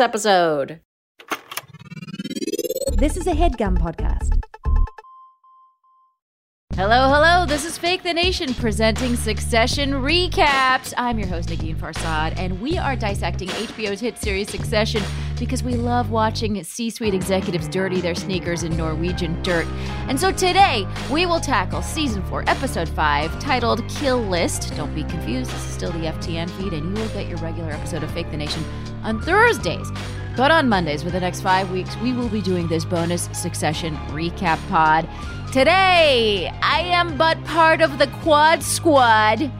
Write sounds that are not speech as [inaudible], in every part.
episode. This is a headgum podcast. Hello, hello. This is Fake the Nation presenting Succession Recaps. I'm your host, Negin Farsad, and we are dissecting HBO's hit series Succession because we love watching C suite executives dirty their sneakers in Norwegian dirt. And so today, we will tackle season four, episode five, titled Kill List. Don't be confused, this is still the FTN feed, and you will get your regular episode of Fake the Nation on Thursdays. But on Mondays, for the next five weeks, we will be doing this bonus Succession recap pod. Today, I am but part of the Quad Squad.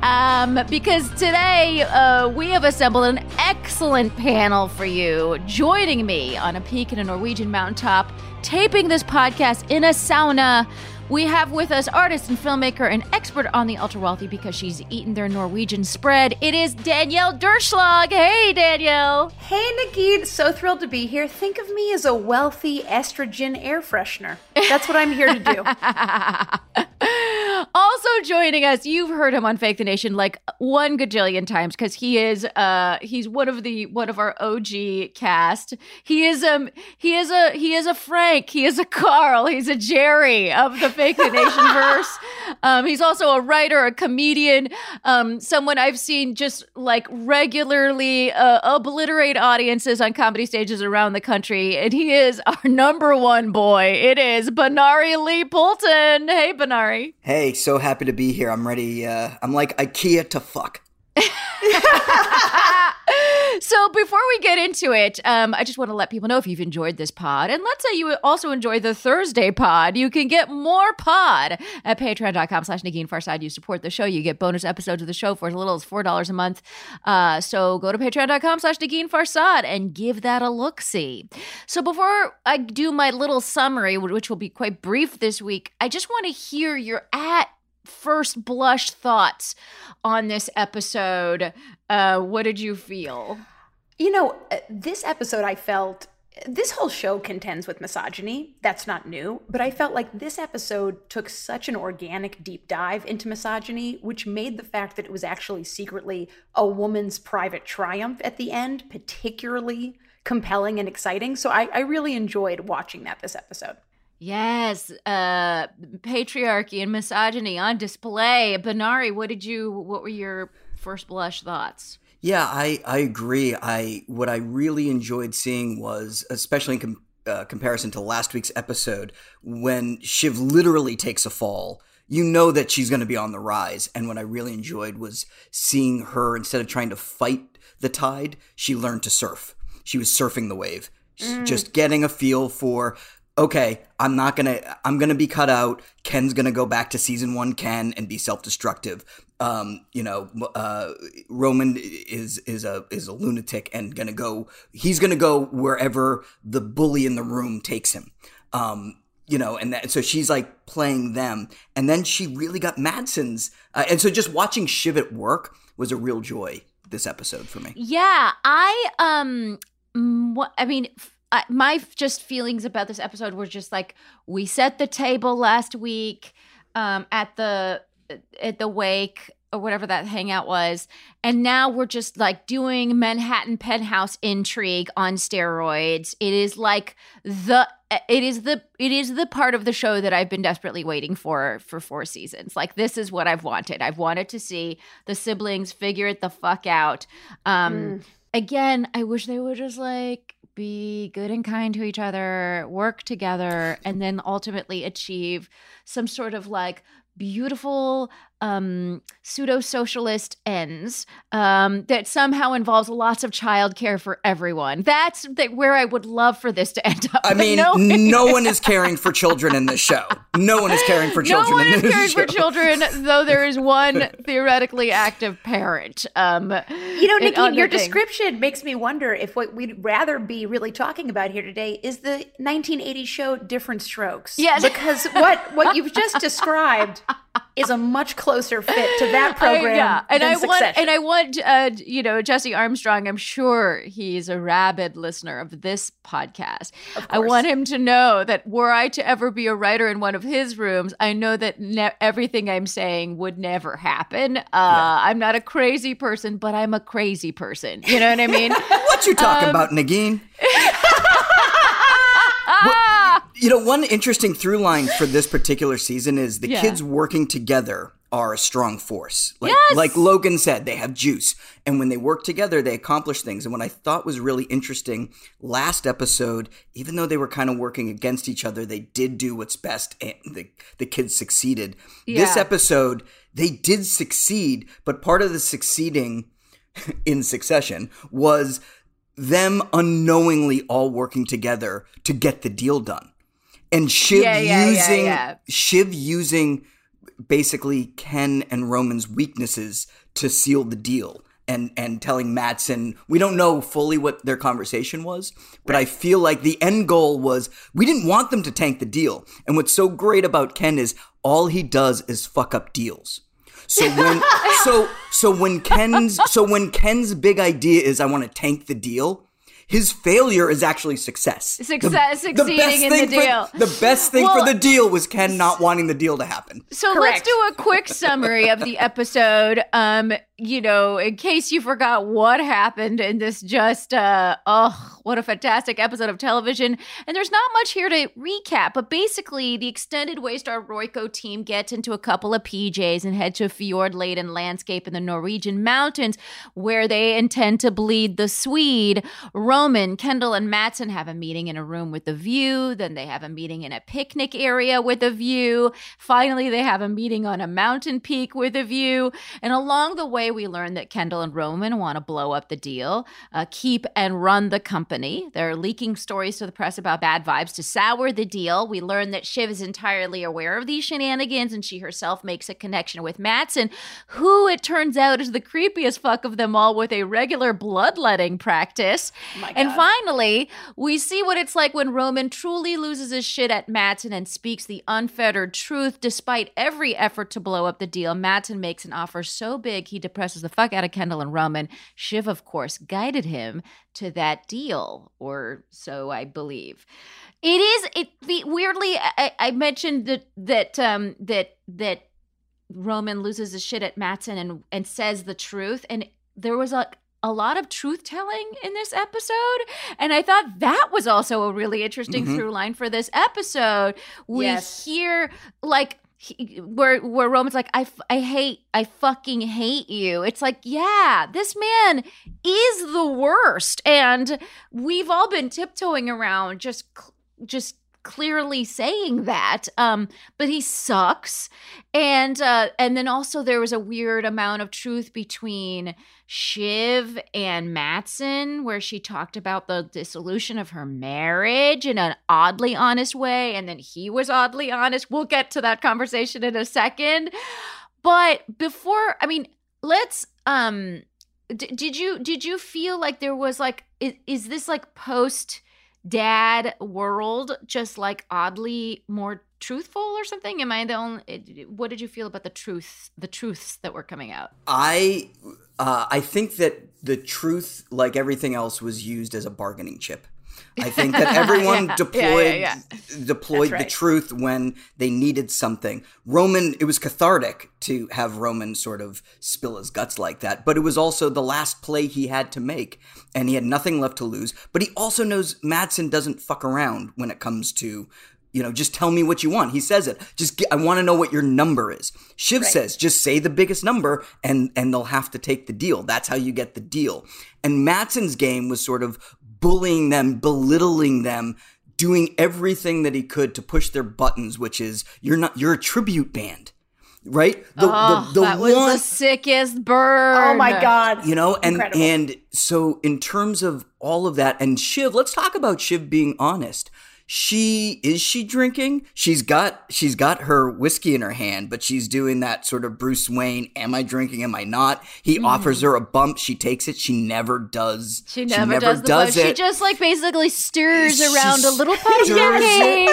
Um, because today uh, we have assembled an excellent panel for you. Joining me on a peak in a Norwegian mountaintop, taping this podcast in a sauna we have with us artist and filmmaker and expert on the ultra wealthy because she's eaten their Norwegian spread. It is Danielle Durchslag. Hey, Danielle. Hey, Negin. So thrilled to be here. Think of me as a wealthy estrogen air freshener. That's what I'm here to do. [laughs] also joining us, you've heard him on Fake the Nation like one gajillion times because he is uh he's one of the one of our OG cast. He is um he is a he is a Frank, he is a Carl, he's a Jerry of the Fake the Nation [laughs] verse. Um, he's also a writer, a comedian, um, someone I've seen just like regularly uh, obliterate audiences on comedy stages around the country, and he is our number one boy. It is Benari Lee Poulten. Hey, Benari. Hey, so happy to be here. I'm ready. Uh, I'm like IKEA to fuck. [laughs] so before we get into it, um, I just want to let people know if you've enjoyed this pod, and let's say you also enjoy the Thursday pod, you can get more pod at patreon.com slash Negin Farsad. You support the show, you get bonus episodes of the show for as little as $4 a month. Uh, so go to patreon.com slash Negin Farsad and give that a look-see. So before I do my little summary, which will be quite brief this week, I just want to hear your at first blush thoughts on this episode. Uh, what did you feel? You know, uh, this episode I felt this whole show contends with misogyny. That's not new, but I felt like this episode took such an organic deep dive into misogyny, which made the fact that it was actually secretly a woman's private triumph at the end particularly compelling and exciting. So I, I really enjoyed watching that this episode. Yes, uh, patriarchy and misogyny on display. Benari, what did you? What were your first blush thoughts? Yeah, I, I agree. I what I really enjoyed seeing was, especially in com- uh, comparison to last week's episode, when Shiv literally takes a fall. You know that she's going to be on the rise, and what I really enjoyed was seeing her instead of trying to fight the tide, she learned to surf. She was surfing the wave, just getting a feel for okay, I'm not gonna, I'm gonna be cut out. Ken's gonna go back to season one Ken and be self-destructive. Um, you know, uh, Roman is is a is a lunatic and gonna go. He's gonna go wherever the bully in the room takes him. Um, you know, and that, so she's like playing them, and then she really got Matsson's, uh, and so just watching Shiv at work was a real joy this episode for me. Yeah, I um, what I mean. f- I, my just feelings about this episode were just like we set the table last week um, at the at the wake or whatever that hangout was, and now we're just like doing Manhattan penthouse intrigue on steroids. It is like the it is the it is the part of the show that I've been desperately waiting for for four seasons. Like this is what I've wanted. I've wanted to see the siblings figure it the fuck out. Um again, I wish they would just like be good and kind to each other, work together, and then ultimately achieve some sort of like beautiful um pseudo socialist ends um that somehow involves lots of childcare for everyone that's the, where i would love for this to end up I [laughs] mean, no, no one is caring for children in this show. No one is caring for children. [laughs] no children one in is this caring show. for children though there is one [laughs] theoretically active parent um You know, in Nikki, your things. description makes me wonder if what we'd rather be really talking about here today is the 1980s show Different Strokes. Yes. Because what what you've just described is a much closer fit to that [laughs] program I, yeah, and than I want and I want uh, you know Jesse Armstrong. I'm sure he's a rabid listener of this podcast. I course. want him to know that were I to ever be a writer in one of his rooms, I know that ne- everything I'm saying would never happen. Uh, I'm not a crazy person, but I'm a crazy person. You know what I mean? [laughs] What you talking about, Negin? [laughs] ah! You know, one interesting through line for this particular season is the Yeah. kids working together are a strong force. Like, Yes! like Logan said, they have juice. And when they work together, they accomplish things. And what I thought was really interesting last episode, even though they were kind of working against each other, they did do what's best and the, the kids succeeded. This episode, they did succeed, but part of the succeeding [laughs] in succession was them unknowingly all working together to get the deal done. And Shiv Yeah, yeah, using yeah. Shiv using basically Ken and Roman's weaknesses to seal the deal. And, and telling Matsson, we don't know fully what their conversation was, but I feel like the end goal was we didn't want them to tank the deal. And what's so great about Ken is all he does is fuck up deals. So when [laughs] so so when Ken's so when Ken's big idea is I want to tank the deal, his failure is actually success. Success- succeeding in the thing for- deal. the best thing Well, for the deal was Ken not wanting the deal to happen. So Correct. let's do a quick summary of the episode. Um, you know, in case you forgot what happened in this just uh oh, what a fantastic episode of television. And there's not much here to recap, but basically the extended Waystar Royco team gets into a couple of PJs and head to a fjord-laden landscape in the Norwegian mountains where they intend to bleed the Swede. Roman, Kendall, and Matsson have a meeting in a room with a view. Then they have a meeting in a picnic area with a view. Finally, they have a meeting on a mountain peak with a view. And along the way, we learn that Kendall and Roman want to blow up the deal, uh, keep and run the company. They're leaking stories to the press about bad vibes to sour the deal. We learn that Shiv is entirely aware of these shenanigans and she herself makes a connection with Matsson, who it turns out is the creepiest fuck of them all with a regular bloodletting practice. My And finally, we see what it's like when Roman truly loses his shit at Matsson and speaks the unfettered truth despite every effort to blow up the deal. Matsson makes an offer so big he depresses the fuck out of Kendall and Roman. Shiv, of course, guided him to that deal, or so I believe. It is it the, weirdly. I, I mentioned that that um that that Roman loses his shit at Matsson and and says the truth, and there was a a lot of truth telling in this episode, and I thought that was also a really interesting Mhm. through line for this episode. We Yes. hear like he, where where Roman's like, I, f- I hate, I fucking hate you. It's like, yeah, this man is the worst, and we've all been tiptoeing around, just, just clearly saying that. Um, but he sucks, and uh, and then also there was a weird amount of truth between Shiv and Matsson, where she talked about the dissolution of her marriage in an oddly honest way, and then he was oddly honest. We'll get to that conversation in a second. But before, I mean, let's um d- did you did you feel like there was like is, is this like post dad world just like oddly more truthful or something am i the only what did you feel about the truth the truths that were coming out I uh, I think that the truth, like everything else, was used as a bargaining chip. I think that everyone [laughs] Yeah, yeah, deployed yeah, deployed That's the truth when they needed something. Roman, it was cathartic to have Roman sort of spill his guts like that, but it was also the last play he had to make, and he had nothing left to lose. But he also knows Matsson doesn't fuck around when it comes to. You know, just tell me what you want. He says it. Just get, I want to know what your number is. Shiv says, just say the biggest number, and and they'll have to take the deal. That's how you get the deal. And Matsson's game was sort of bullying them, belittling them, doing everything that he could to push their buttons, which is you're not you're a tribute band. Right? The oh, the, the that was one the sickest burn Oh my god. you know, and Incredible. and so in terms of all of that, and Shiv, let's talk about Shiv being honest. She is she drinking? She's got she's got her whiskey in her hand, but she's doing that sort of Bruce Wayne, am I drinking, am I not? He hmm. offers her a bump, she takes it, she never does. she never, does the blow. She just like basically stirs She around a little pot of champagne.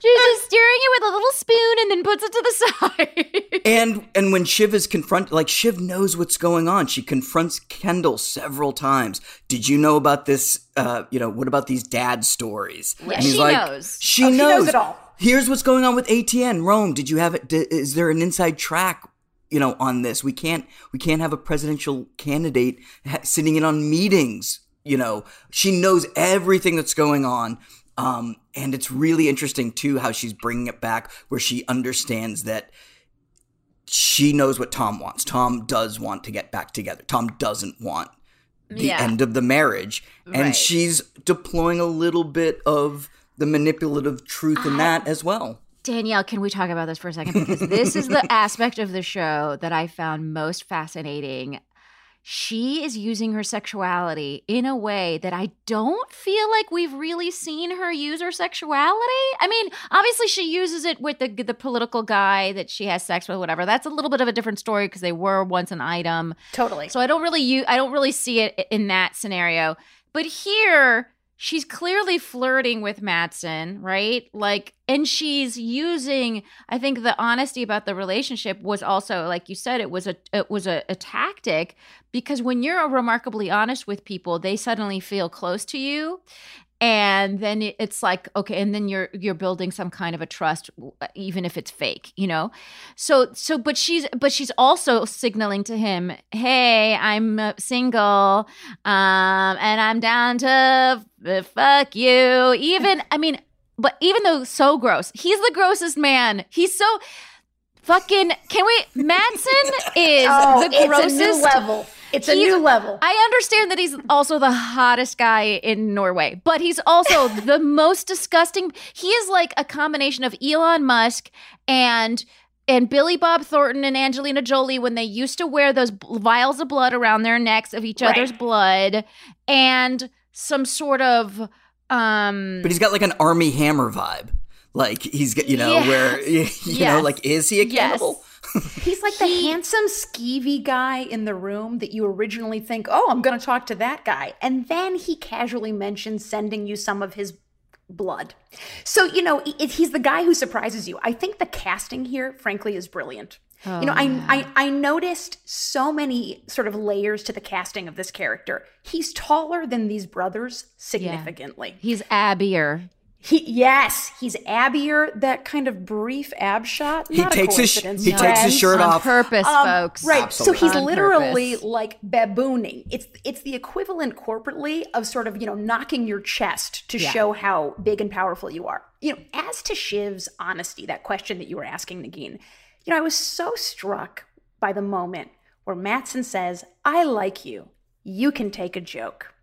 She's just stirring it with a little spoon and then puts it to the [laughs] side. And and when Shiv is confronted, like Shiv knows what's going on. She confronts Kendall several times. Did you know about this? Uh, you know, what about these dad stories? Yeah, And he's she knows. She Oh, she knows. knows it all. Here's what's going on with ATN Rome. Did you have it? d- Is there an inside track? You know, on this, we can't we can't have a presidential candidate ha- sitting in on meetings. You know, she knows everything that's going on. Um, and it's really interesting too how she's bringing it back, where she understands that she knows what Tom wants. Tom does want to get back together. Tom doesn't want the Yeah. end of the marriage. Right. And she's deploying a little bit of the manipulative truth in that as well. Danielle, can we talk about this for a second? Because this is the [laughs] aspect of the show that I found most fascinating. She is using her sexuality in a way that I don't feel like we've really seen her use her sexuality. I mean, obviously she uses it with the the political guy that she has sex with, whatever. That's a little bit of a different story because they were once an item. Totally. So I don't really u- I don't really see it in that scenario. But here she's clearly flirting with Matsson, right? Like and she's using I think the honesty about the relationship was also like you said it was a it was a, a tactic because when you're remarkably honest with people, they suddenly feel close to you and then it's like okay and then you're you're building some kind of a trust even if it's fake you know? So so but she's but she's also signaling to him hey i'm uh, single um and i'm down to f- fuck you. Even i mean but even though so gross he's the grossest man. He's so fucking can we Matsson [laughs] is oh, the grossest level. It's a He's- new level. I understand that he's also the hottest guy in Norway, but he's also [laughs] the most disgusting. He is like a combination of Elon Musk and and Billy Bob Thornton and Angelina Jolie when they used to wear those vials of blood around their necks of each Right. other's blood and some sort of um But he's got like an Armie Hammer vibe. Like he's got, [laughs] you know, Yes. where you know, like is he a Yes. [laughs] He's like the handsome, skeevy guy in the room that you originally think, oh, I'm going to talk to that guy. And then he casually mentions sending you some of his blood. So, you know, he's the guy who surprises you. I think the casting here, frankly, is brilliant. you know, oh, I, I I noticed so many sort of layers to the casting of this character. He's taller than these brothers significantly. he's abbier. He yes, he's abbier. That kind of brief ab shot. He not a takes his coincidence, he takes his friends. shirt on off. purpose, Um, folks. Right. Absolutely. So he's On literally purpose. like babooning. It's it's the equivalent corporately of sort of, you know, knocking your chest to Yeah. show how big and powerful you are. You know, as to Shiv's honesty, that question that you were asking, Negin, you know, I was so struck by the moment where Matsson says, I like you. You can take a joke.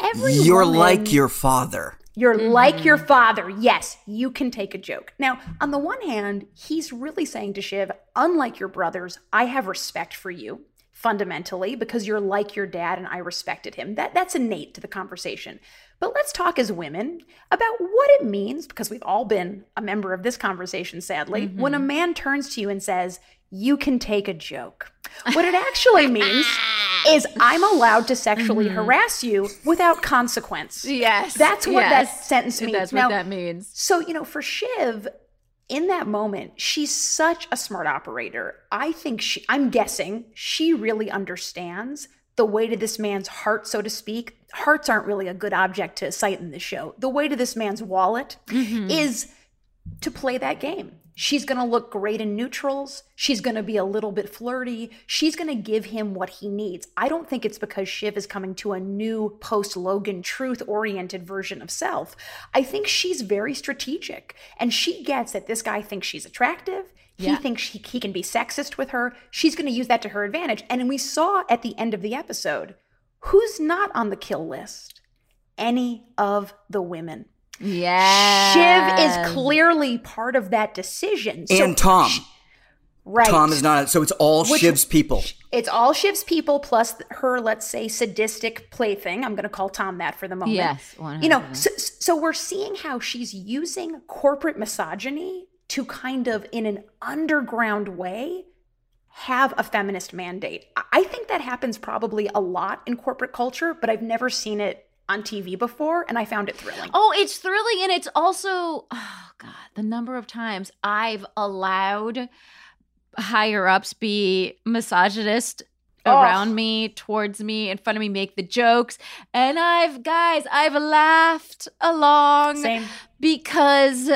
Every You're woman- like your father. You're like your mm-hmm. father. Yes, you can take a joke. Now, on the one hand, he's really saying to Shiv, unlike your brothers, I have respect for you fundamentally because you're like your dad and I respected him. That that's innate to the conversation. But let's talk as women about what it means because we've all been a member of this conversation sadly when a mm-hmm. man turns to you and says, "You can take a joke." What it actually means [laughs] is I'm allowed to sexually mm-hmm. harass you without consequence. Yes. That's what that sentence means. That's Now- what that means. So, you know, for Shiv, in that moment, she's such a smart operator. I think she, I'm guessing she really understands the weight of this man's heart, so to speak. Hearts aren't really a good object to cite in this show. The weight of this man's wallet mm-hmm. is to play that game. She's going to look great in neutrals. She's going to be a little bit flirty. She's going to give him what he needs. I don't think it's because Shiv is coming to a new post Logan truth oriented version of self. I think she's very strategic and she gets that this guy thinks she's attractive. He Yeah. thinks he, he can be sexist with her. She's going to use that to her advantage. And we saw at the end of the episode who's not on the kill list? Any of the women. Yeah. Shiv is clearly part of that decision. So- and Tom. right. Tom is not. So it's all Which- Shiv's people. It's all Shiv's people plus her, let's say, sadistic plaything. I'm going to call Tom that for the moment. Yes, You know, so, so we're seeing how she's using corporate misogyny to kind of, in an underground way, have a feminist mandate. I- I think that happens probably a lot in corporate culture, but I've never seen it on TV before, and I found it thrilling. Oh, it's thrilling and it's also oh god, the number of times I've allowed higher ups be misogynist Oh. around me, towards me, in front of me, make the jokes. And I've guys, I've laughed along Same. because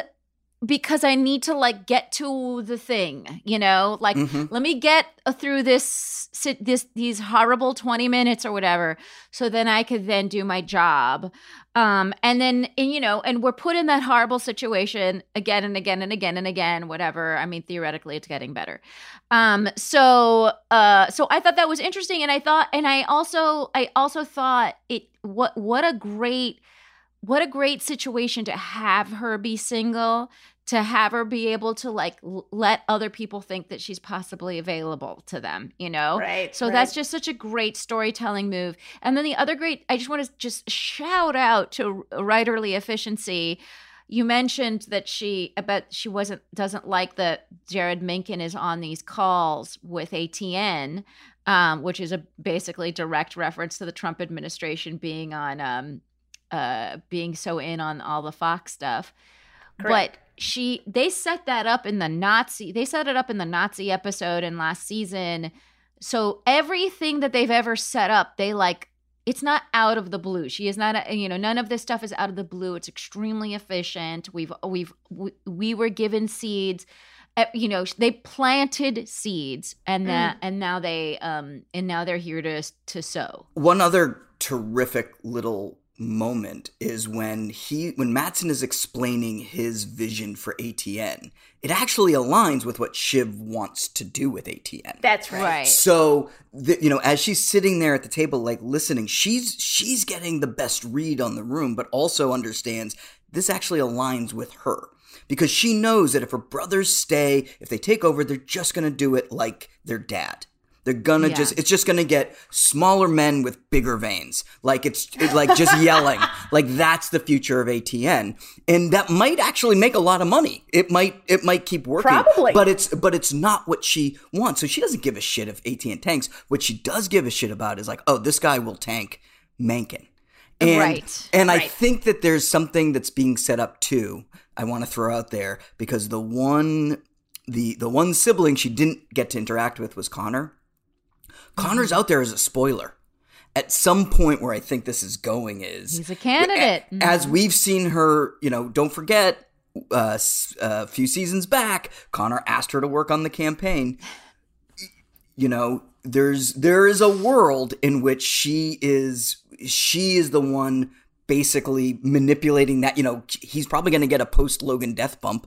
because I need to like get to the thing, you know? Like Mhm. let me get through this sit this these horrible 20 minutes or whatever so then I could then do my job. Um and then and you know, and we're put in that horrible situation again and again and again and again whatever. I mean theoretically it's getting better. Um so uh so I thought that was interesting and I thought and I also I also thought it what what a great what a great situation to have her be single to have her be able to like l- let other people think that she's possibly available to them you know? Right, so right. that's just such a great storytelling move. And then the other great i just want to just shout out to writerly efficiency. You mentioned that she about she wasn't doesn't like that Jeryd Mencken is on these calls with atn um, which is a basically direct reference to the trump administration being on um, uh being so in on all the Fox stuff. Correct. But she they set that up in the Nazi they set it up in the Nazi episode in last season. So everything that they've ever set up, they like it's not out of the blue. She is not a, you know none of this stuff is out of the blue. It's extremely efficient. We've we've we, we were given seeds uh, you know they planted seeds and that and now they um and now they're here to to sow One other terrific little moment is when he when Matsson is explaining his vision for ATN. It actually aligns with what Shiv wants to do with ATN. That's right. right So, the, you know, as she's sitting there at the table, like listening, she's she's getting the best read on the room, but also understands this actually aligns with her because she knows that if her brothers stay, if they take over, they're just gonna do it like their dad. They're gonna Yeah. just it's just gonna get smaller men with bigger veins. Like it's, it's like just [laughs] yelling. Like that's the future of ATN. And that might actually make a lot of money. It might it might keep working. Probably. But it's but it's not what she wants. So she doesn't give a shit if ATN tanks. What she does give a shit about is like, oh, this guy will tank Mencken. And, Right, And I think that there's something that's being set up too. I want to throw out there because the one the the one sibling she didn't get to interact with was Connor. Connor's out there as a spoiler. at some point where I think this is going is He's a candidate. As we've seen her, you know, don't forget uh, s- a few seasons back, Connor asked her to work on the campaign. You know, there's there is a world in which she is she is the one basically manipulating that. You know, he's probably going to get a post Logan death bump,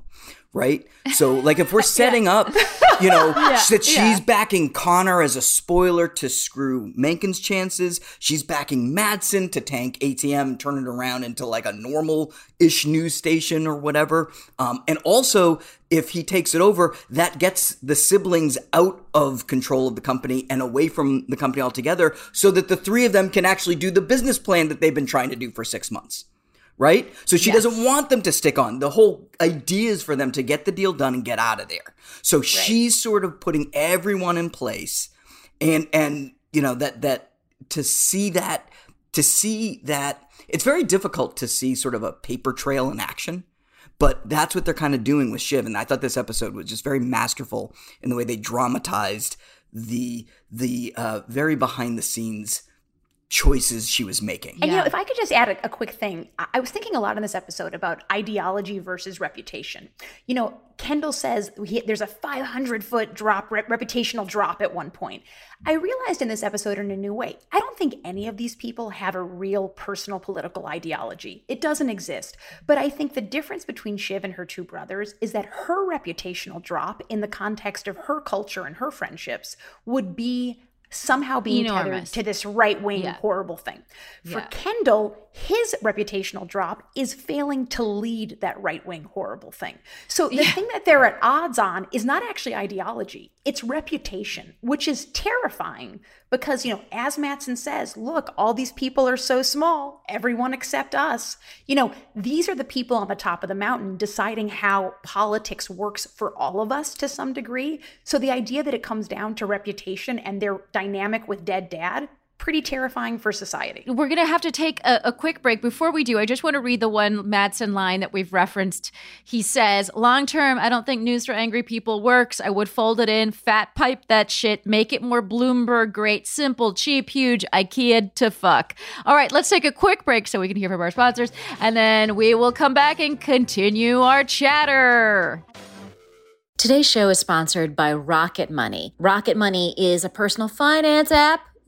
right? So, like, if we're [laughs] setting up, you know, [laughs] that she's backing Connor as a spoiler to screw Mencken's chances, she's backing Matsson to tank ATN, turn it around into like a normal ish news station or whatever. Um, and also, if he takes it over, that gets the siblings out of control of the company and away from the company altogether so that the three of them can actually do the business plan that they've been trying to do for six months right? So she doesn't want them to stick on. The whole idea is for them to get the deal done and get out of there. So she's sort of putting everyone in place and and you know that that to see that to see that it's very difficult to see sort of a paper trail in action. But that's what they're kind of doing with Shiv, and I thought this episode was just very masterful in the way they dramatized the the uh, very behind the scenes choices she was making. And you know, if I could just add a, a quick thing, I, I was thinking a lot in this episode about ideology versus reputation. You know, Kendall says he, there's a 500 foot drop, rep, reputational drop at one point. I realized in this episode in a new way, I don't think any of these people have a real personal political ideology. It doesn't exist. But I think the difference between Shiv and her two brothers is that her reputational drop in the context of her culture and her friendships would be somehow being tethered to this right wing Yeah. horrible thing. For Yeah. Kendall, his reputational drop is failing to lead that right wing horrible thing. So the thing that they're at odds on is not actually ideology, it's reputation, which is terrifying because, you know, as Matsson says, look, all these people are so small, everyone except us. You know, these are the people on the top of the mountain deciding how politics works for all of us to some degree. So the idea that it comes down to reputation and their dynamic with dead dad, pretty terrifying for society. We're going to have to take a, a quick break. Before we do, I just want to read the one Matsson line that we've referenced. He says, Long term, I don't think News for Angry People works. I would fold it in, fat pipe that shit, make it more Bloomberg great, simple, cheap, huge, IKEA to fuck. All right, let's take a quick break so we can hear from our sponsors, and then we will come back and continue our chatter. Today's show is sponsored by Rocket Money. Rocket Money is a personal finance app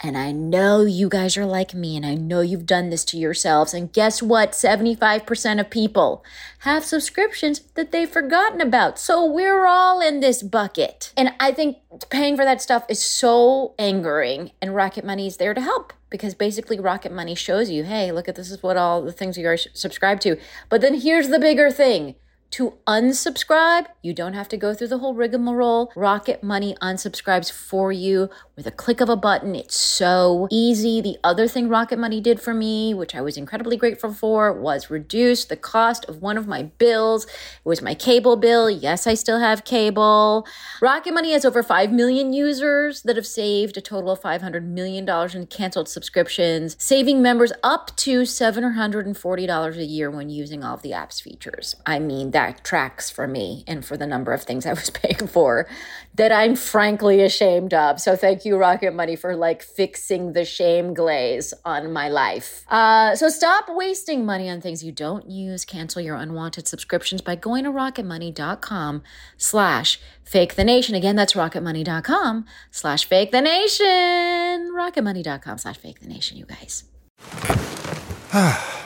And I know you guys are like me, and I know you've done this to yourselves. And guess what? 75% of people have subscriptions that they've forgotten about. So we're all in this bucket. And I think paying for that stuff is so angering, and Rocket Money is there to help because basically Rocket Money shows you, hey, look at this is what all the things you are subscribed to. But then here's the bigger thing. To unsubscribe, you don't have to go through the whole rigmarole. Rocket Money unsubscribes for you with a click of a button. It's so easy. The other thing Rocket Money did for me, which I was incredibly grateful for, was reduce the cost of one of my bills. It was my cable bill. Yes, I still have cable. Rocket Money has over 5 million users that have saved a total of $500 million in canceled subscriptions, saving members up to $740 a year when using all of the app's features. I mean, that tracks for me and for the number of things I was [laughs] paying for that I'm frankly ashamed of. So thank you, Rocket Money, for like fixing the shame glaze on my life. Uh, so stop wasting money on things you don't use. Cancel your unwanted subscriptions by going to rocketmoney.com slash fake the nation. Again, that's rocketmoney.com slash fake the nation. Rocketmoney.com slash fake the nation, you guys. [sighs] [sighs]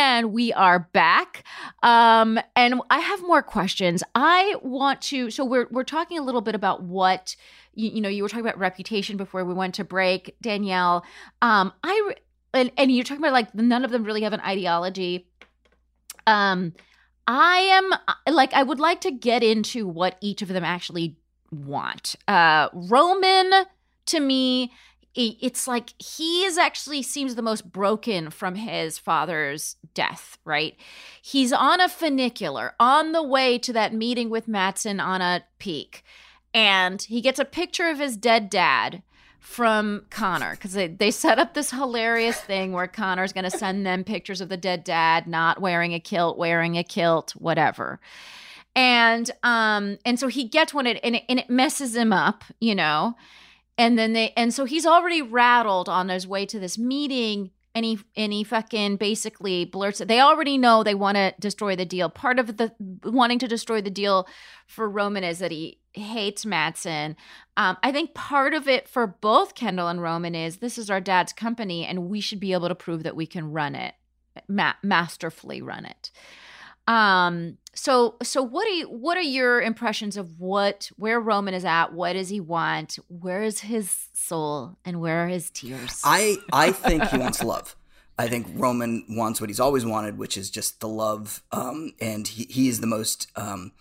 And we are back. Um, and I have more questions. I want to so we're we're talking a little bit about what you, you know, you were talking about reputation before we went to break, Danielle. Um, I and, and you're talking about like none of them really have an ideology. Um, I am like I would like to get into what each of them actually want. Uh, Roman to me it's like he is actually seems the most broken from his father's death, right? He's on a funicular on the way to that meeting with Matsson on a peak, and he gets a picture of his dead dad from Connor because they, they set up this hilarious thing where Connor's going to send them pictures of the dead dad not wearing a kilt, wearing a kilt, whatever. And um and so he gets one and it, and it messes him up, you know and then they and so he's already rattled on his way to this meeting and he and he fucking basically blurts it. They already know they want to destroy the deal. Part of the wanting to destroy the deal for Roman is that he hates Matsson. Um, I think part of it for both Kendall and Roman is this is our dad's company and we should be able to prove that we can run it, ma- masterfully run it. Um, so so what are you what are your impressions of what where Roman is at? What does he want? Where is his soul and where are his tears? I I think he wants [laughs] love. I think Roman wants what he's always wanted, which is just the love. Um, and he, he is the most um,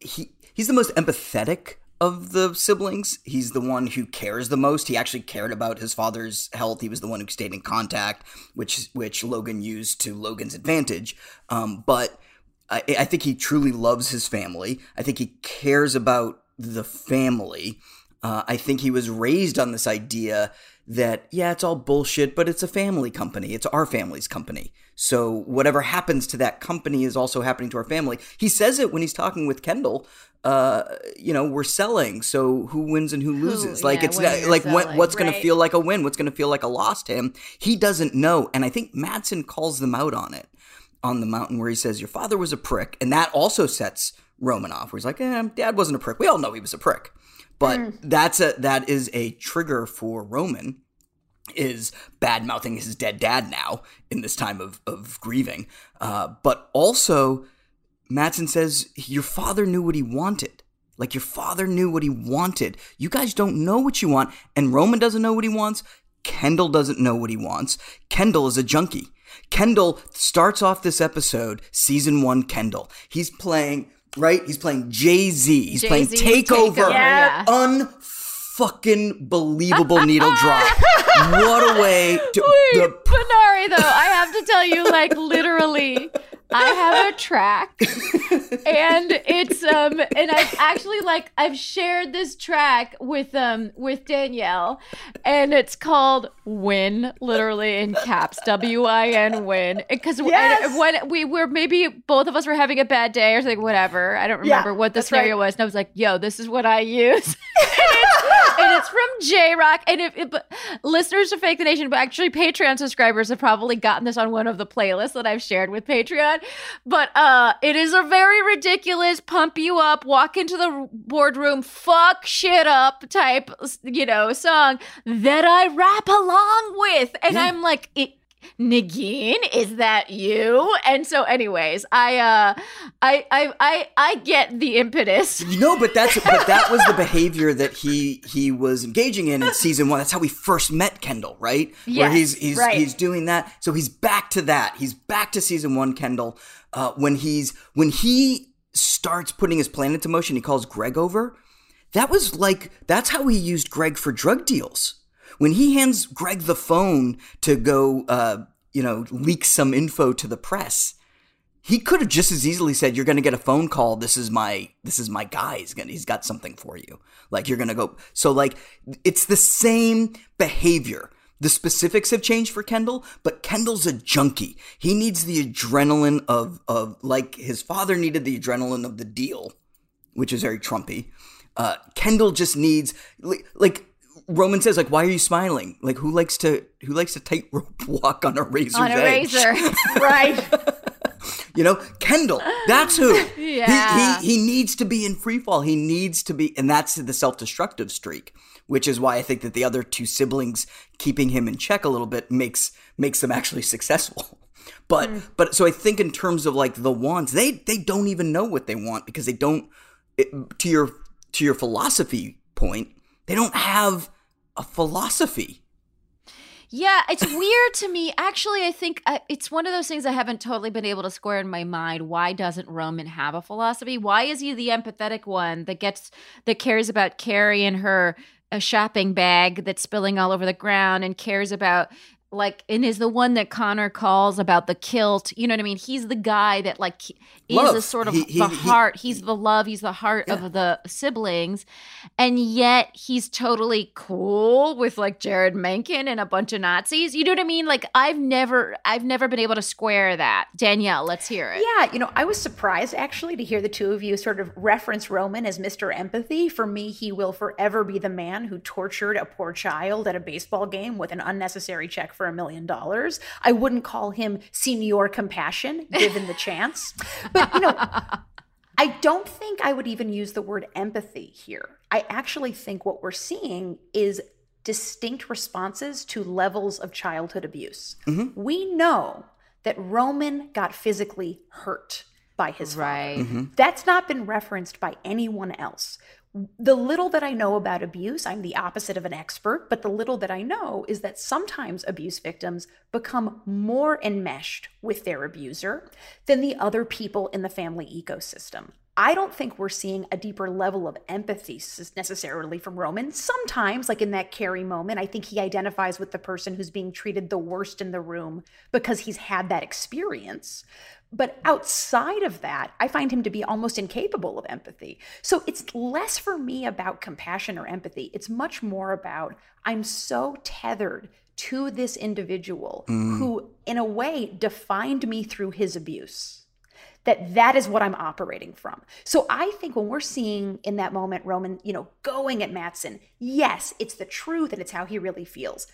he he's the most empathetic of the siblings. He's the one who cares the most. He actually cared about his father's health. He was the one who stayed in contact, which which Logan used to Logan's advantage. Um, but I, I think he truly loves his family. I think he cares about the family. Uh, I think he was raised on this idea that, yeah, it's all bullshit, but it's a family company. It's our family's company. So whatever happens to that company is also happening to our family. He says it when he's talking with Kendall. Uh, you know, we're selling. So who wins and who loses? Who, like yeah, it's not, like what, selling, what's going to feel like a win? What's going to feel like a loss to him? He doesn't know. And I think Matsson calls them out on it on the mountain where he says, Your father was a prick. And that also sets Roman off, where he's like, eh, Dad wasn't a prick. We all know he was a prick. But that's a that is a trigger for Roman is bad mouthing his dead dad now in this time of, of grieving. Uh, but also, Matsson says, Your father knew what he wanted. Like, your father knew what he wanted. You guys don't know what you want. And Roman doesn't know what he wants. Kendall doesn't know what he wants. Kendall is a junkie. Kendall starts off this episode, season one Kendall. He's playing, right? He's playing Jay Z. He's playing Jay-Z, Takeover. Takeover, yeah. Unfucking believable needle drop. What a way to. [laughs] Wait, the Benari, though, I have to tell you, like literally, I have a track, [laughs] and it's um, and I've actually like I've shared this track with um with Danielle, and it's called "Win," literally in caps, W I N Win, because Yes. when we were maybe both of us were having a bad day or something, whatever. I don't Yeah, remember what the scenario right. was, and I was like, "Yo, this is what I use." [laughs] and, it's, and it's from J Rock. And if, if listeners of Fake the Nation, but actually Patreon subscribers have probably gotten this on one of the playlists that I've shared with Patreon. But uh, it is a very ridiculous, pump you up, walk into the boardroom, fuck shit up type, you know, song that I rap along with. And I'm like, it. Negin, is that you? And so, anyways, I, uh, I, I, I, I get the impetus. No, but that's but that was the [laughs] behavior that he he was engaging in in season one. That's how we first met Kendall, right? Where he's he's right. he's doing that. So he's back to that. He's back to season one Kendall. Uh, when he's when he starts putting his plan into motion, he calls Greg over. That was like that's how he used Greg for drug deals. When he hands Greg the phone to go, uh, you know, leak some info to the press, he could have just as easily said, "You're going to get a phone call. This is my this is my guy. He's gonna he's got something for you. Like you're going to go." So like it's the same behavior The specifics have changed for Kendall, but Kendall's a junkie. He needs the adrenaline of of like his father needed the adrenaline of the deal, which is very Trumpy. Uh, Kendall just needs like, like Roman says, like, why are you smiling? Like, who likes to who likes to tightrope [laughs] walk on a razor's on a edge? razor. [laughs] right. You know, Kendall, that's who. Yeah. [laughs] He, he, he needs to be in free fall. He needs to be, and that's the self destructive streak, which is why I think that the other two siblings keeping him in check a little bit makes makes them actually successful. But hmm. but so I think in terms of like the wants, they they don't even know what they want because they don't. It, to your to your philosophy point, they don't have a philosophy. Yeah, it's weird to me. Actually, I think uh, it's one of those things I haven't totally been able to square in my mind. Why doesn't Roman have a philosophy? Why is he the empathetic one that gets that cares about Kerry and her a shopping bag that's spilling all over the ground and cares about like and is the one that Connor calls about the kilt. You know what I mean? He's the guy that like is a sort of He- he- the he- heart. he's the love. He's the heart Yeah. of the siblings, and yet he's totally cool with like Jeryd Mencken and a bunch of Nazis. You know what I mean? Like I've never, I've never been able to square that. Danielle, let's hear it. Yeah, you know, I was surprised actually to hear the two of you sort of reference Roman as Mr. Empathy. For me, he will forever be the man who tortured a poor child at a baseball game with an unnecessary check for a million dollars. I wouldn't call him Senior Compassion, given the chance. But, you know, I don't think I would even use the word empathy here. I actually think what we're seeing is distinct responses to levels of childhood abuse. Mm-hmm. We know that Roman got physically hurt by his father. Right. Mm-hmm. That's not been referenced by anyone else. The little that I know about abuse, I'm the opposite of an expert, but the little that I know is that sometimes abuse victims become more enmeshed with their abuser than the other people in the family ecosystem. I don't think we're seeing a deeper level of empathy necessarily from Roman. Sometimes, like in that Kerry moment, I think he identifies with the person who's being treated the worst in the room because he's had that experience. But outside of that, I find him to be almost incapable of empathy. So it's less for me about compassion or empathy. It's much more about I'm so tethered to this individual mm. who, in a way, defined me through his abuse that that is what I'm operating from. So I think when we're seeing in that moment Roman, you know, going at Matsson, yes, it's the truth and it's how he really feels,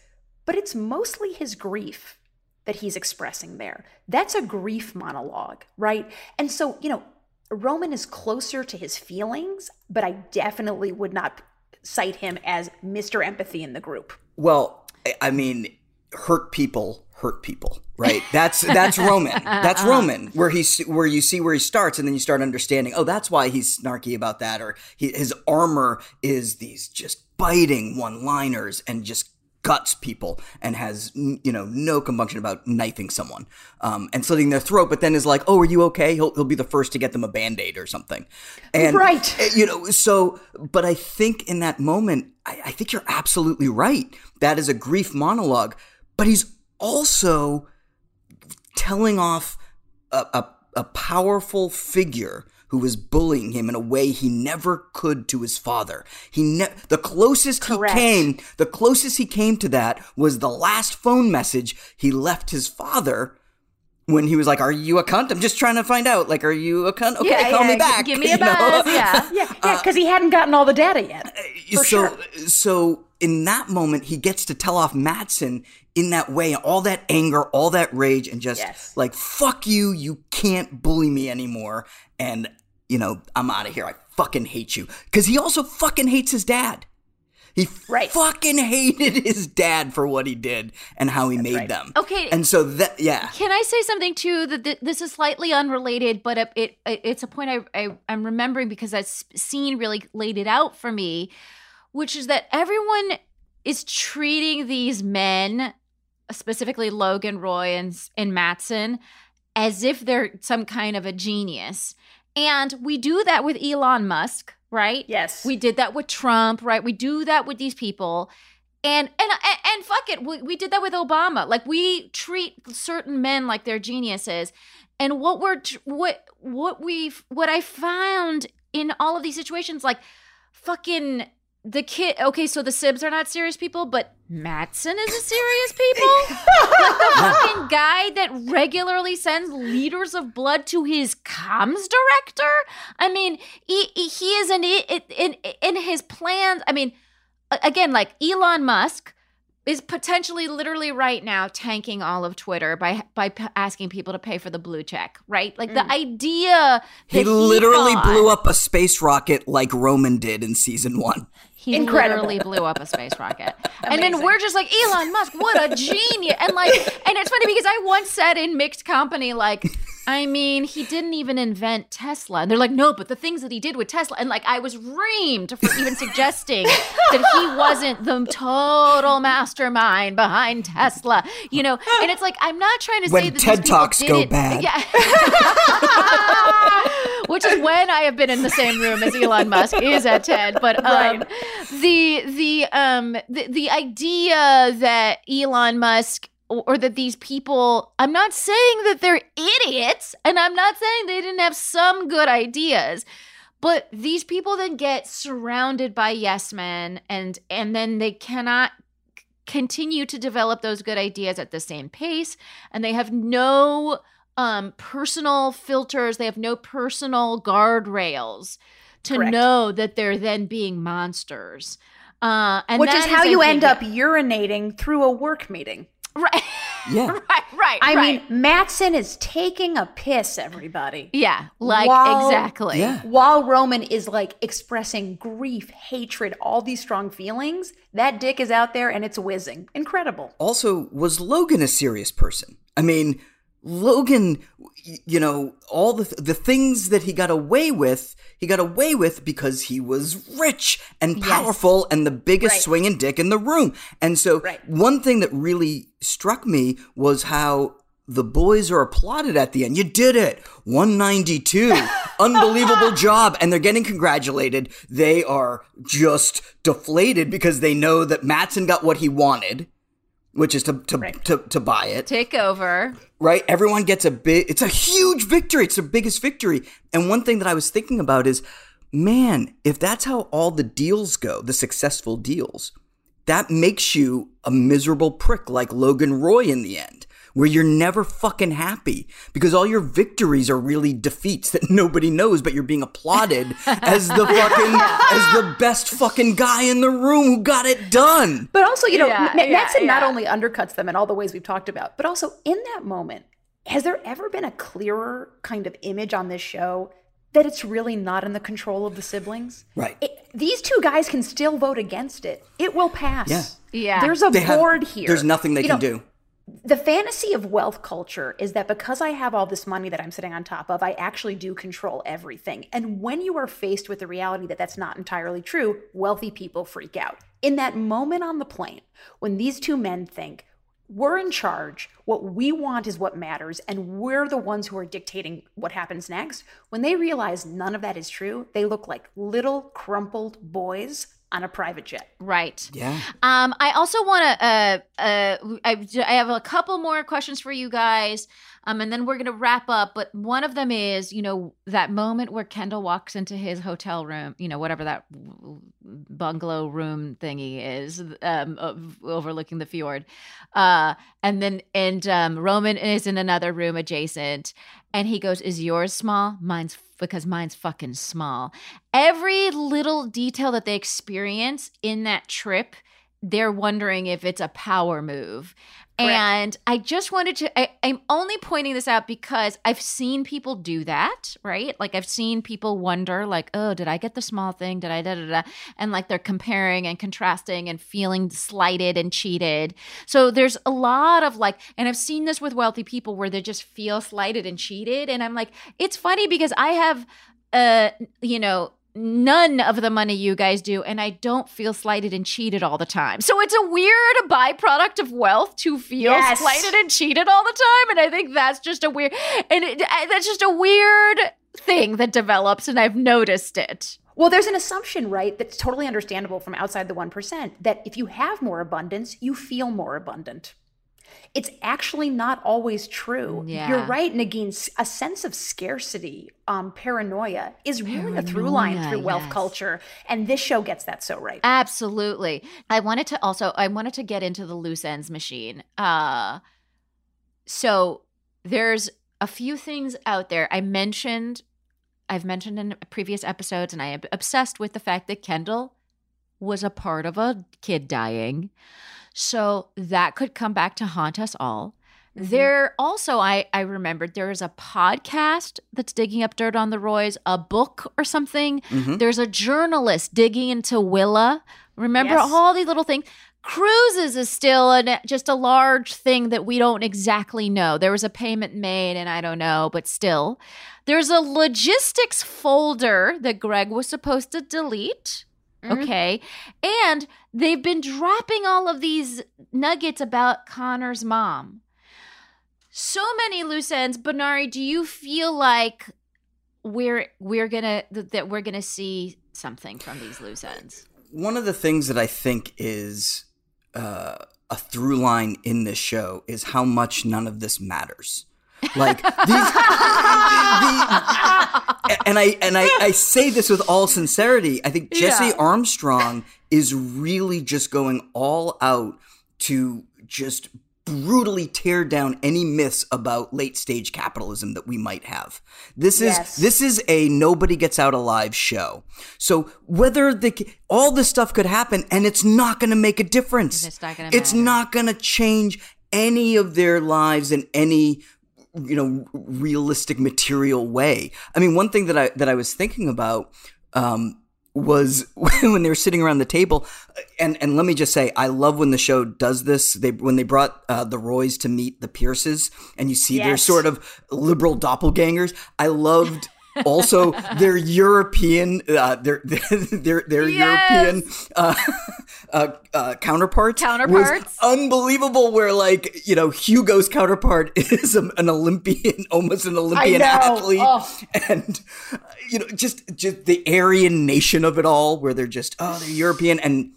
but it's mostly his grief that he's expressing there. That's a grief monologue, right? And so, you know, Roman is closer to his feelings, but I definitely would not cite him as Mr. Empathy in the group. Well, I- mean, hurt people hurt people, right? That's that's Roman. [laughs] That's Roman. Where he's where you see where he starts, and then you start understanding. Oh, that's why he's snarky about that, or he, his armor is these just biting one-liners and just guts people and has you know no compunction about knifing someone um, and slitting their throat but then is like oh are you okay? He'll, he'll be the first to get them a band-aid or something. And Right. uh, you know so but i think in that moment I, I think you're absolutely right. That is a grief monologue but he's also telling off a, a, a powerful figure who was bullying him in a way he never could to his father. He ne- the closest Correct. he came, the closest he came to that was the last phone message he left his father when he was like, "Are you a cunt? I'm just trying to find out. Like, are you a cunt? Okay, Yeah, call yeah, me gi- back. Give me [laughs] you a know? buzz. [laughs] Yeah. Yeah, uh, yeah, because he hadn't gotten all the data yet. Uh, for so sure. so in that moment he gets to tell off Matsson in that way all that anger all that rage and just Yes. like fuck you you can't bully me anymore and you know I'm out of here I fucking hate you cuz he also fucking hates his dad he Right. fucking hated his dad for what he did and how he made right. them Okay. and so that yeah Can I say something too that th- this is slightly unrelated, but it, it it's a point I, I I'm remembering because that scene really laid it out for me, which is that everyone is treating these men, specifically Logan Roy and and Matsson, as if they're some kind of a genius, and we do that with Elon Musk, right? Yes. We did that with Trump, right? We do that with these people. And and and, and fuck it, we, we did that with Obama. Like we treat certain men like they're geniuses. And what we're what what we've what I found in all of these situations like fucking the kid okay so the sibs are not serious people but Matsson is a [laughs] serious people like [laughs] the fucking guy that regularly sends liters of blood to his comms director i mean he, he is an in, in in his plans i mean again like elon musk is potentially literally right now tanking all of Twitter by by p- asking people to pay for the blue check, right? Like the mm. idea He that literally thought- blew up a space rocket like Roman did in season one. He Incredible. literally blew up a space rocket. [laughs] and then we're just like, Elon Musk, what a genius. And like, and it's funny because I once said in mixed company, like, I mean, he didn't even invent Tesla. And they're like, no, but the things that he did with Tesla. And like, I was reamed for even [laughs] suggesting that he wasn't the total mastermind behind Tesla, you know? And it's like, I'm not trying to When say that TED Talks go bad. Yeah. [laughs] Which is when I have been in the same room as Elon Musk is at TED. But um, the the um the, the idea that Elon Musk or that these people I'm not saying that they're idiots and I'm not saying they didn't have some good ideas but these people then get surrounded by yes men and and then they cannot continue to develop those good ideas at the same pace and they have no um personal filters they have no personal guardrails to Correct. know that they're then being monsters uh and Which is how you end up urinating through a work meeting. Right Yeah. [laughs] right right I right. mean, Matsson is taking a piss, everybody. yeah like While- exactly Yeah. While Roman is like expressing grief, hatred, all these strong feelings, that dick is out there and it's whizzing. Incredible. Also, was Logan a serious person? I mean, Logan, y- you know, all the the things that he got away with, he got away with because he was rich and powerful and the biggest Right. swinging dick in the room. And so, Right. one thing that really struck me was how the boys are applauded at the end. You did it. 192. [laughs] Unbelievable job. And they're getting congratulated. They are just deflated because they know that Matsson got what he wanted, which is to, to, to, to buy it take over right? Everyone gets a big, it's a huge victory. It's the biggest victory. And one thing that I was thinking about is, man, if that's how all the deals go, the successful deals, that makes you a miserable prick like Logan Roy in the end, where you're never fucking happy because all your victories are really defeats that [laughs] nobody knows, but you're being applauded [laughs] as the fucking, as the best fucking guy in the room who got it done. But also, you know, Yeah, Ma- yeah, Matsson not only undercuts them in all the ways we've talked about, but also in that moment, has there ever been a clearer kind of image on this show that it's really not in the control of the siblings? Right. It- these two guys can still vote against it. It will pass. Yeah. Yeah. There's a They have- board here. There's nothing they You can know, do. The fantasy of wealth culture is that because I have all this money that I'm sitting on top of, I actually do control everything. And when you are faced with the reality that that's not entirely true, wealthy people freak out. In that moment on the plane, when these two men think, we're in charge, what we want is what matters, and we're the ones who are dictating what happens next, when they realize none of that is true, they look like little crumpled boys on a private jet. right Yeah. Um, I also want to. Uh, uh, I, I have a couple more questions for you guys, um, and then we're gonna wrap up. But one of them is, you know, that moment where Kendall walks into his hotel room, you know, whatever that bungalow room thingy is, um, of- overlooking the fjord, uh, and then and um, Roman is in another room adjacent, and he goes, "Is yours small? Mine's." Because mine's fucking small. Every little detail that they experience in that trip they're wondering if it's a power move. And I just wanted to, I, I'm only pointing this out because I've seen people do that, right? Like I've seen people wonder, like, oh, did I get the small thing? Did I da da da? And like they're comparing and contrasting and feeling slighted and cheated. So there's a lot of like, and I've seen this with wealthy people where they just feel slighted and cheated. And I'm like, it's funny because I have, uh, you know, none of the money you guys do and i don't feel slighted and cheated all the time so it's a weird byproduct of wealth to feel Yes. slighted and cheated all the time and i think that's just a weird and it, that's just a weird thing that develops and i've noticed it Well, there's an assumption, right, that's totally understandable from outside the 1% that if you have more abundance, you feel more abundant. It's actually not always true. Yeah. You're right, Negin. A sense of scarcity, um, paranoia is really a through line through wealth yes. culture. And this show gets that so right. Absolutely. I wanted to also I wanted to get into the loose ends machine. Uh so there's a few things out there. I mentioned I've mentioned in previous episodes and I am obsessed with the fact that Kendall was a part of a kid dying. So that could come back to haunt us all. There also I I remembered there is a podcast that's digging up dirt on the Roys, a book or something. Mhm. There's a journalist digging into Willa. Remember Yes. all these little things. Cruises is still an, just a large thing that we don't exactly know. There was a payment made, and I don't know, but still. There's a logistics folder that Greg was supposed to delete. Mhm. Okay. And they've been dropping all of these nuggets about Connor's mom. So many loose ends. Benari, do you feel like we're we're gonna that we're gonna see something from these loose ends? One of the things that I think is uh, a through line in this show is how much none of this matters. Like these, the- and I and I, I say this with all sincerity. I think Jesse Yeah. Armstrong is really just going all out to just brutally tear down any myths about late stage capitalism that we might have. This is Yes. this is a nobody gets out alive show. So whether the all this stuff could happen and it's not going to make a difference. It's not going to change any of their lives in any you know realistic material way. I mean, one thing that I that I was thinking about um, was [laughs] when they were sitting around the table, and and let me just say, I love when the show does this. They when they brought uh, the Roys to meet the Pierces, and you see their Yes. sort of liberal doppelgangers. I loved. Also, their European, uh, their [laughs] their their Yes. European uh, [laughs] uh, uh, counterparts, Counterparts. was unbelievable. Where like you know Hugo's counterpart [laughs] is a, an Olympian, almost an Olympian athlete, Oh. and uh, you know just just the Aryan nation of it all, where they're just oh they're European. And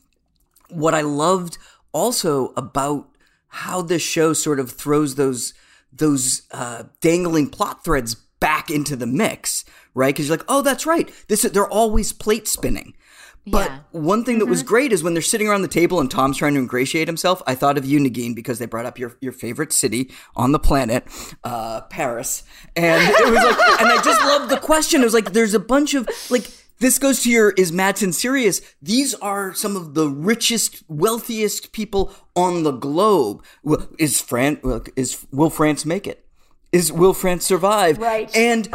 what I loved also about how this show sort of throws those those uh, dangling plot threads back into the mix, right? Because you're like, oh, that's right. This they're always plate spinning. But Yeah. one thing that was great is when they're sitting around the table and Tom's trying to ingratiate himself. I thought of you, Negin, because they brought up your, your favorite city on the planet, uh, Paris, and it was like, [laughs] and I just love the question. It was like, there's a bunch of like. This goes to your is Matsson serious? These are some of the richest, wealthiest people on the globe. Is Fran? well, Is will France make it? Is will France survive? Right. And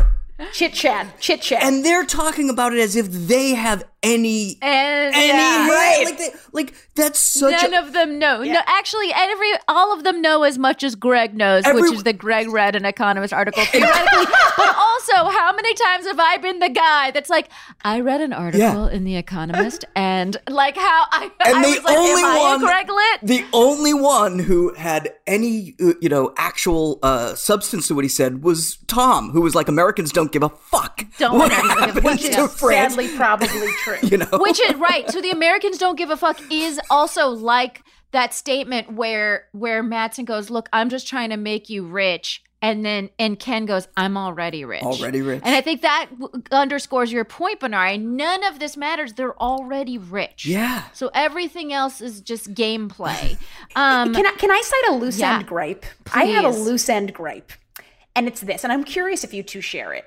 Chit chat, chit chat. and they're talking about it as if they have any And any yeah. right. like they, like that's such None a, of them know. No, actually, every all of them know as much as Greg knows, Every- which is that Greg read an Economist article theoretically. [laughs] but also, how many times have I been the guy that's like, I read an article in the Economist, and like how I, and I the was like, only am one Greg lit? the only one who had any uh, you know actual uh, substance to what he said was Tom, who was like Americans don't give a fuck. Don't what Americans give a happened fuck, to yeah. France? Sadly, probably true. [laughs] [laughs] you know, Which is right. So the Americans don't give a fuck is also like that statement where where Matsson goes, "Look, I'm just trying to make you rich." And then and Ken goes, "I'm already rich." Already rich. And I think that w- underscores your point, Benari. None of this matters. They're already rich. yeah. So everything else is just gameplay. [laughs] Um, Can I can I cite a loose yeah. end gripe? I have a loose end gripe, and it's this, and I'm curious if you two share it.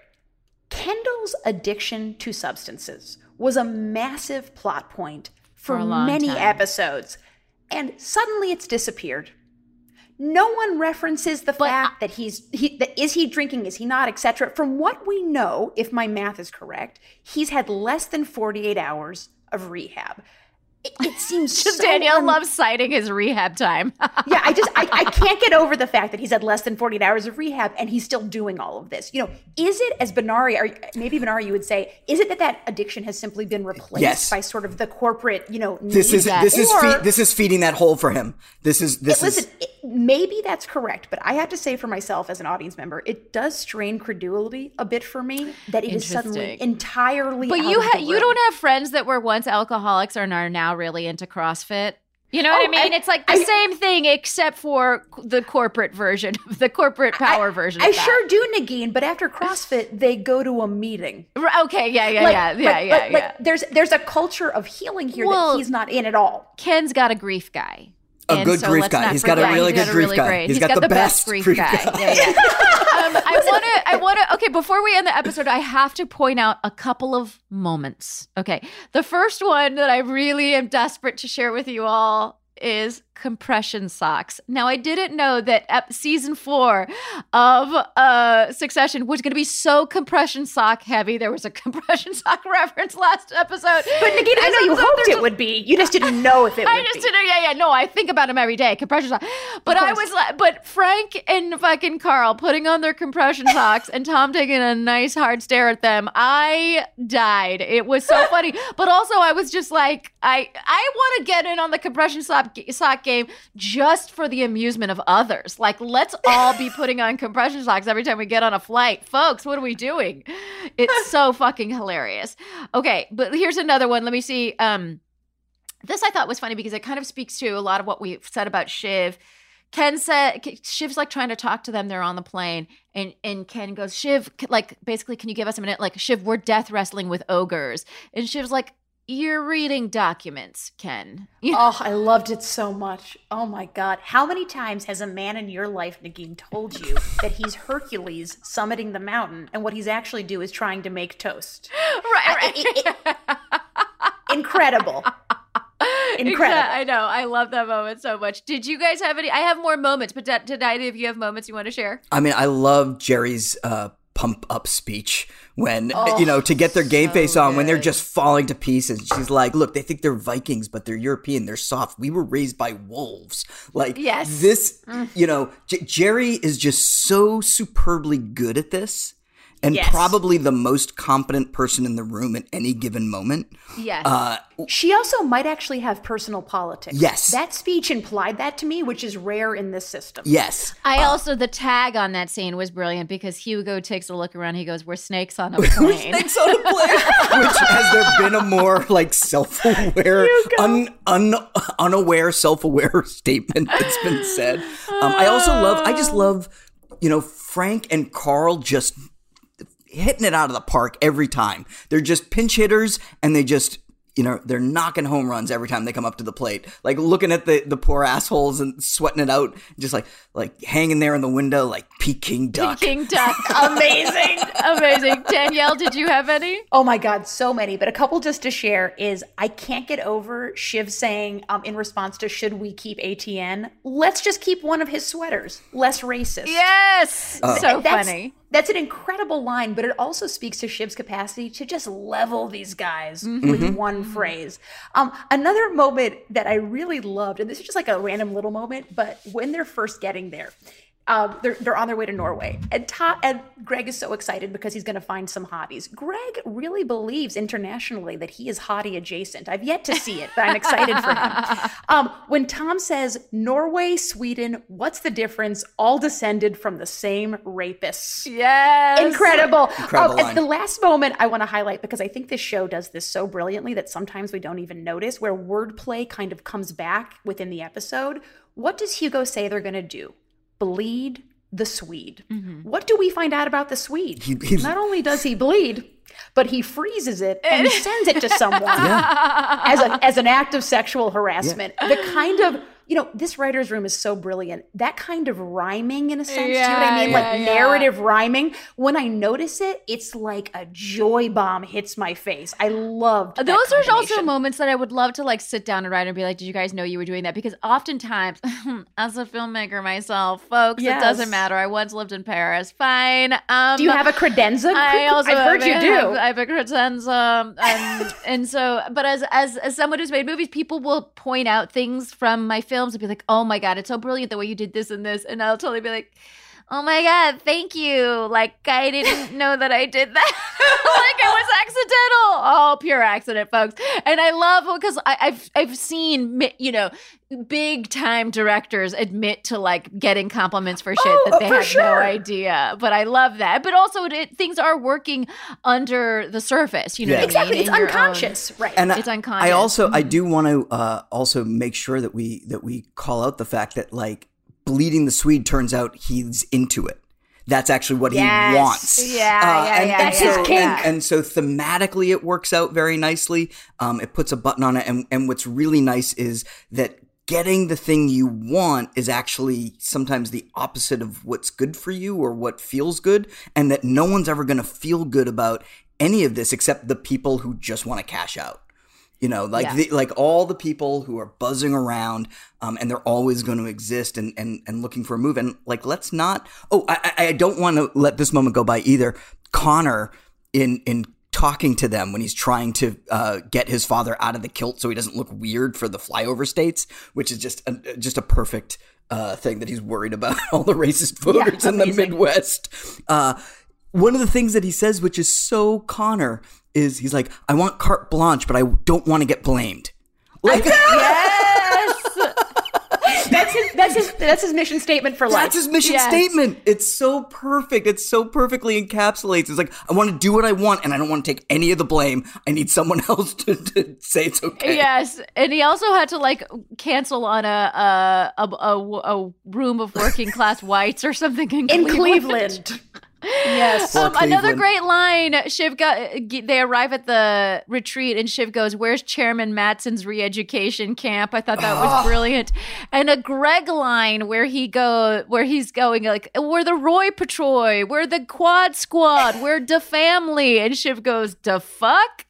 Kendall's addiction to substances was a massive plot point for, For many time. episodes, and suddenly it's disappeared. No one references the fact that he's he that is he drinking, is he not, etc. From what we know, if my math is correct, he's had less than 48 hours of rehab. It, it seems just so Danielle un- loves citing his rehab time. [laughs] yeah, I just I, I [laughs] can't get over the fact that he's had less than 48 hours of rehab and he's still doing all of this. You know, is it as Benari or maybe Benari you would say, is it that that addiction has simply been replaced Yes. by sort of the corporate, you know, This is needs? this is Or- fe- this is feeding that hole for him. This is this Listen, it- maybe that's correct, but I have to say for myself as an audience member, it does strain credulity a bit for me that it is suddenly entirely. But out you of ha- you don't have friends that were once alcoholics and are now really into CrossFit. You know what I Oh, mean? I- it's like the I- same thing except for the corporate version, the corporate power I, version. I sure do, Negin, but after CrossFit, they go to a meeting. Okay, yeah, yeah, Like- yeah, but- yeah, yeah, but, yeah. Like, there's there's a culture of healing here Well- that he's not in at all. Ken's got a grief guy. A And good so grief let's guy. He's got a really he's good grief guy. He's he's got the best, best grief grief guy. guy. Yeah, yeah. [laughs] um, I want to. I want to. Okay, before we end the episode, I have to point out a couple of moments. Okay, the first one that I really am desperate to share with you all is compression socks. Now, I didn't know that ep- season four of uh, Succession was going to be so compression sock heavy. There was a [laughs] compression sock [laughs] reference last episode. But Negin, I know you hoped it would be. You just didn't know if it [laughs] would I just be. didn't. Yeah, yeah. No, I think about them every day. Compression socks. But I was like, but Frank and fucking Carl putting on their compression socks and Tom taking a nice hard stare at them. I died. It was so funny. But also, I was just like, I I want to get in on the compression sock sock game just for the amusement of others. Like, let's all be putting on compression socks every time we get on a flight, folks. What are we doing? It's so fucking hilarious. Okay, but here's another one. Let me see. Um. This I thought was funny because it kind of speaks to a lot of what we've said about Shiv. Ken said Shiv's like trying to talk to them. They're on the plane, and and Ken goes, "Shiv, like basically, can you give us a minute? Like, Shiv, we're death wrestling with ogres." And Shiv's like, "You're reading documents, Ken." [laughs] Oh, I loved it so much. Oh my God. How many times has a man in your life, Negin, told you [laughs] that he's Hercules summiting the mountain and what he's actually do is trying to make toast? right, right. It- it- incredible. [laughs] Incredible. Exact- I know. I love that moment so much. Did you guys have any? I have more moments, but did, did either of you have moments you want to share? I mean, I love Gerri's uh, pump up speech when you know to oh, get their game face on when they're just falling to pieces. She's like, "Look, they think they're Vikings, but they're European. They're soft. We were raised by wolves. Like Yes. this, mm. you know, J- Gerri is just so superbly good at this." And Yes. probably the most competent person in the room at any given moment. Yes. Uh, She also might actually have personal politics. Yes. That speech implied that to me, which is rare in this system. yes. I also the tag on that scene was brilliant because Hugo takes a look around. He goes, "We're snakes on a [laughs] plane." Snakes on a plane. [laughs] Which has there been a more like self-aware, un, un, unaware, self-aware [laughs] statement that's been said? Um, I also love. I just love, you know, Frank and Carl just hitting it out of the park every time. They're just pinch hitters, and they just. You know, they're knocking home runs every time they come up to the plate. Like looking at the, the poor assholes and sweating it out, just like like hanging there in the window like Peking duck. King [laughs] Duck. Amazing. Amazing. Danielle, did you have any? Oh my God, so many. But a couple just to share is I can't get over Shiv saying um, in response to should we keep ATN, let's just keep one of his sweaters, less racist. Yes. Oh. So That's- funny. That's an incredible line, but it also speaks to Shiv's capacity to just level these guys Mm-hmm. with one phrase. Um, another moment that I really loved, and this is just like a random little moment, but when they're first getting there, um, they're, they're on their way to Norway, and Todd and Greg is so excited because he's going to find some hotties. Greg really believes internationally that he is hottie adjacent. I've yet to see it, but I'm excited for him. [laughs] Um, when Tom says Norway, Sweden, what's the difference? All descended from the same rapists. Yes. Incredible. Incredible Oh, and line. the last moment I want to highlight because I think this show does this so brilliantly that sometimes we don't even notice where wordplay kind of comes back within the episode. What does Hugo say they're going to do? Bleed the Swede. Mm-hmm. What do we find out about the Swede? He- he- Not only does he bleed, but he freezes it and sends it to [laughs] someone as, a, as an act of sexual harassment. The kind of, you know, this writer's room is so brilliant. That kind of rhyming, in a sense, do you know what I Yeah, mean? Like yeah, yeah. narrative rhyming. When I notice it, it's like a joy bomb hits my face. I loved Those are also moments that I would love to like sit down and write and be like, "Did you guys know you were doing that?" Because oftentimes, [laughs] as a filmmaker myself, folks, Yes. it doesn't matter. I once lived in Paris. Fine. Um, Do you have a credenza? I also I've heard have, you do. I have a credenza, um, [laughs] and so, but as as as someone who's made movies, people will point out things from my films and be like, "Oh my god, it's so brilliant the way you did this and this," and I'll totally be like. Oh my god, thank you. Like I didn't [laughs] know that I did that. [laughs] like it was accidental. Oh, pure accident, folks. And I love because I've I've seen you know big time directors admit to like getting compliments for shit Oh, that they for had no idea. But I love that. But also, it, things are working under the surface. You know, Yeah. what I Exactly. mean? It's In your own- unconscious. Right. and I- It's unconscious. I also I Mhm. do want to uh, also make sure that we that we call out the fact that like bleeding the Swede turns out he's into it. That's actually what Yes. he wants. Uh, Yeah, yeah, and, yeah, and That's so, his. And, and so thematically, it works out very nicely. Um, it puts a button on it, and and what's really nice is that getting the thing you want is actually sometimes the opposite of what's good for you or what feels good, and that no one's ever going to feel good about any of this except the people who just want to cash out. You know, like Yeah. the, like all the people who are buzzing around, um, and they're always going to exist and, and and looking for a move. And like, let's not. Oh, I I don't want to let this moment go by either. Connor in in talking to them when he's trying to uh, get his father out of the kilt so he doesn't look weird for the flyover states, which is just a, just a perfect uh, thing that he's worried about [laughs] all the racist voters in the. Midwest. Uh, one of the things that he says, which is so Connor, is he's like, "I want carte blanche, but I don't want to get blamed." Like [laughs] that's his. That's his. That's his mission statement for life. that's his mission Yes. statement. It's so perfect. It's so perfectly encapsulates. It's like I want to do what I want, and I don't want to take any of the blame. I need someone [laughs] else to, to say it's okay. Yes, and he also had to like cancel on a a a, a, a room of working class whites or something in, in Cleveland. Cleveland. [laughs] yes. Um, another great line. Shiv got. They arrive at the retreat, and Shiv goes, "Where's Chairman Matsson's re-education camp?" I thought that was brilliant. And a Greg line where he go, where he's going like, "We're the Roy Patroy, we're the Quad Squad, we're the family," and Shiv goes, "The fuck,"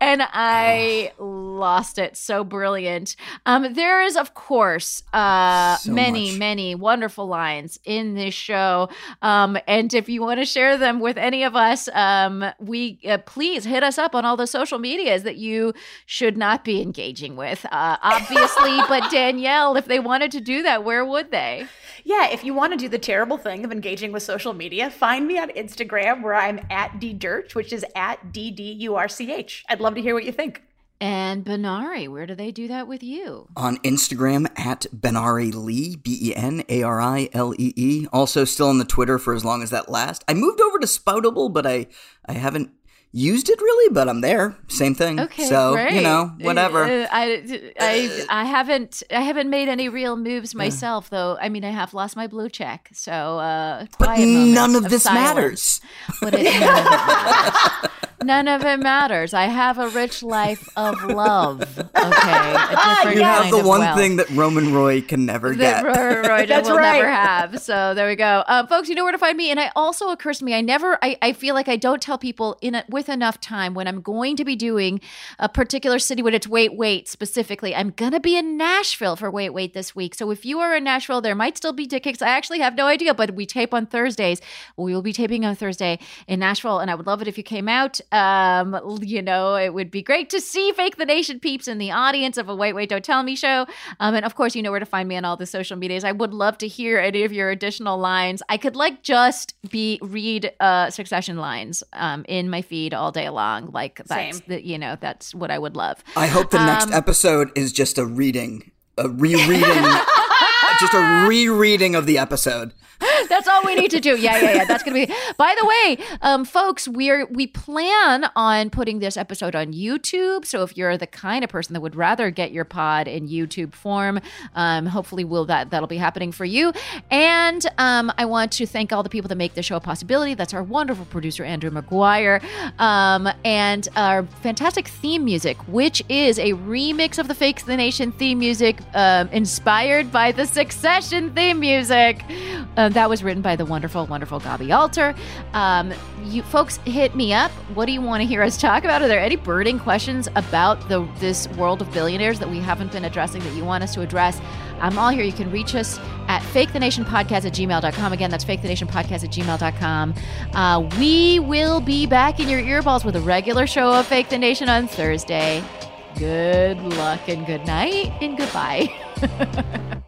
and I lost it. So brilliant. Um, there is, of course, uh, So many, much. many wonderful lines in this show. Um, and if you want to share them with any of us, um, we uh, please hit us up on all the social medias that you should not be engaging with. Uh, obviously, [laughs] but Danielle, if they wanted to do that, where would they? Yeah, if you want to do the terrible thing of engaging with social media, find me on Instagram where I'm at ddurch, which is at d d u r c h. I'd love to hear what you think. And Benari, where do they do that with you? on Instagram at Benari Lee, B E N A R I L E E. Also, still on the Twitter for as long as that lasts. I moved over to Spoutible, but I I haven't used it really, but I'm there. Same thing. Okay, so you know, whatever. Uh, I, I, I haven't, I haven't made any real moves myself, though. I mean, I have lost my blue check, so uh, but none of this silence. matters. But it, of matters. [laughs] None of it matters. I have a rich life of love. Okay, You have the one wealth thing that Roman Roy can never that get. Roy, Roy [laughs] That's will right. never have. So there we go, um, folks. You know where to find me. And I also occurs to me, I never, I, I feel like I don't tell people in a, with enough time when I'm going to be doing a particular city when it's Wait Wait specifically. I'm gonna be in Nashville for Wait Wait this week. So if you are in Nashville, there might still be tickets. I actually have no idea, but we tape on Thursdays. We will be taping on Thursday in Nashville, and I would love it if you came out. Um, you know, it would be great to see Fake the Nation peeps in the audience of a Wait Wait Don't Tell Me show. Um, and of course, you know where to find me on all the social medias. I would love to hear any of your additional lines. I could like just be read uh, Succession lines um, in my feed all day long. Like that's Same. the, you know that's what I would love. I hope the next Um, episode is just a reading, a rereading, [laughs] just a [laughs] rereading of the episode. That's all we need to do. Yeah, yeah, yeah. That's gonna be. [laughs] By the way, um, folks, we're we plan on putting this episode on YouTube. So if you're the kind of person that would rather get your pod in YouTube form, um, hopefully will that that'll be happening for you. And um, I want to thank all the people that make the show a possibility. That's our wonderful producer Andrew McGuire, um, and our fantastic theme music, which is a remix of the Fakes the Nation theme music, um, inspired by the Succession theme music. Um, that was written by the wonderful, wonderful Gaby Alter. Um, you folks, hit me up. What do you want to hear us talk about? Are there any burning questions about the this world of billionaires that we haven't been addressing that you want us to address? I'm all here. You can reach us at fakethenationpodcast at gmail.com. Again, that's fakethenationpodcast at gmail.com. Uh, we will be back in your earballs with a regular show of Fake the Nation on Thursday. Good luck and good night and goodbye. [laughs]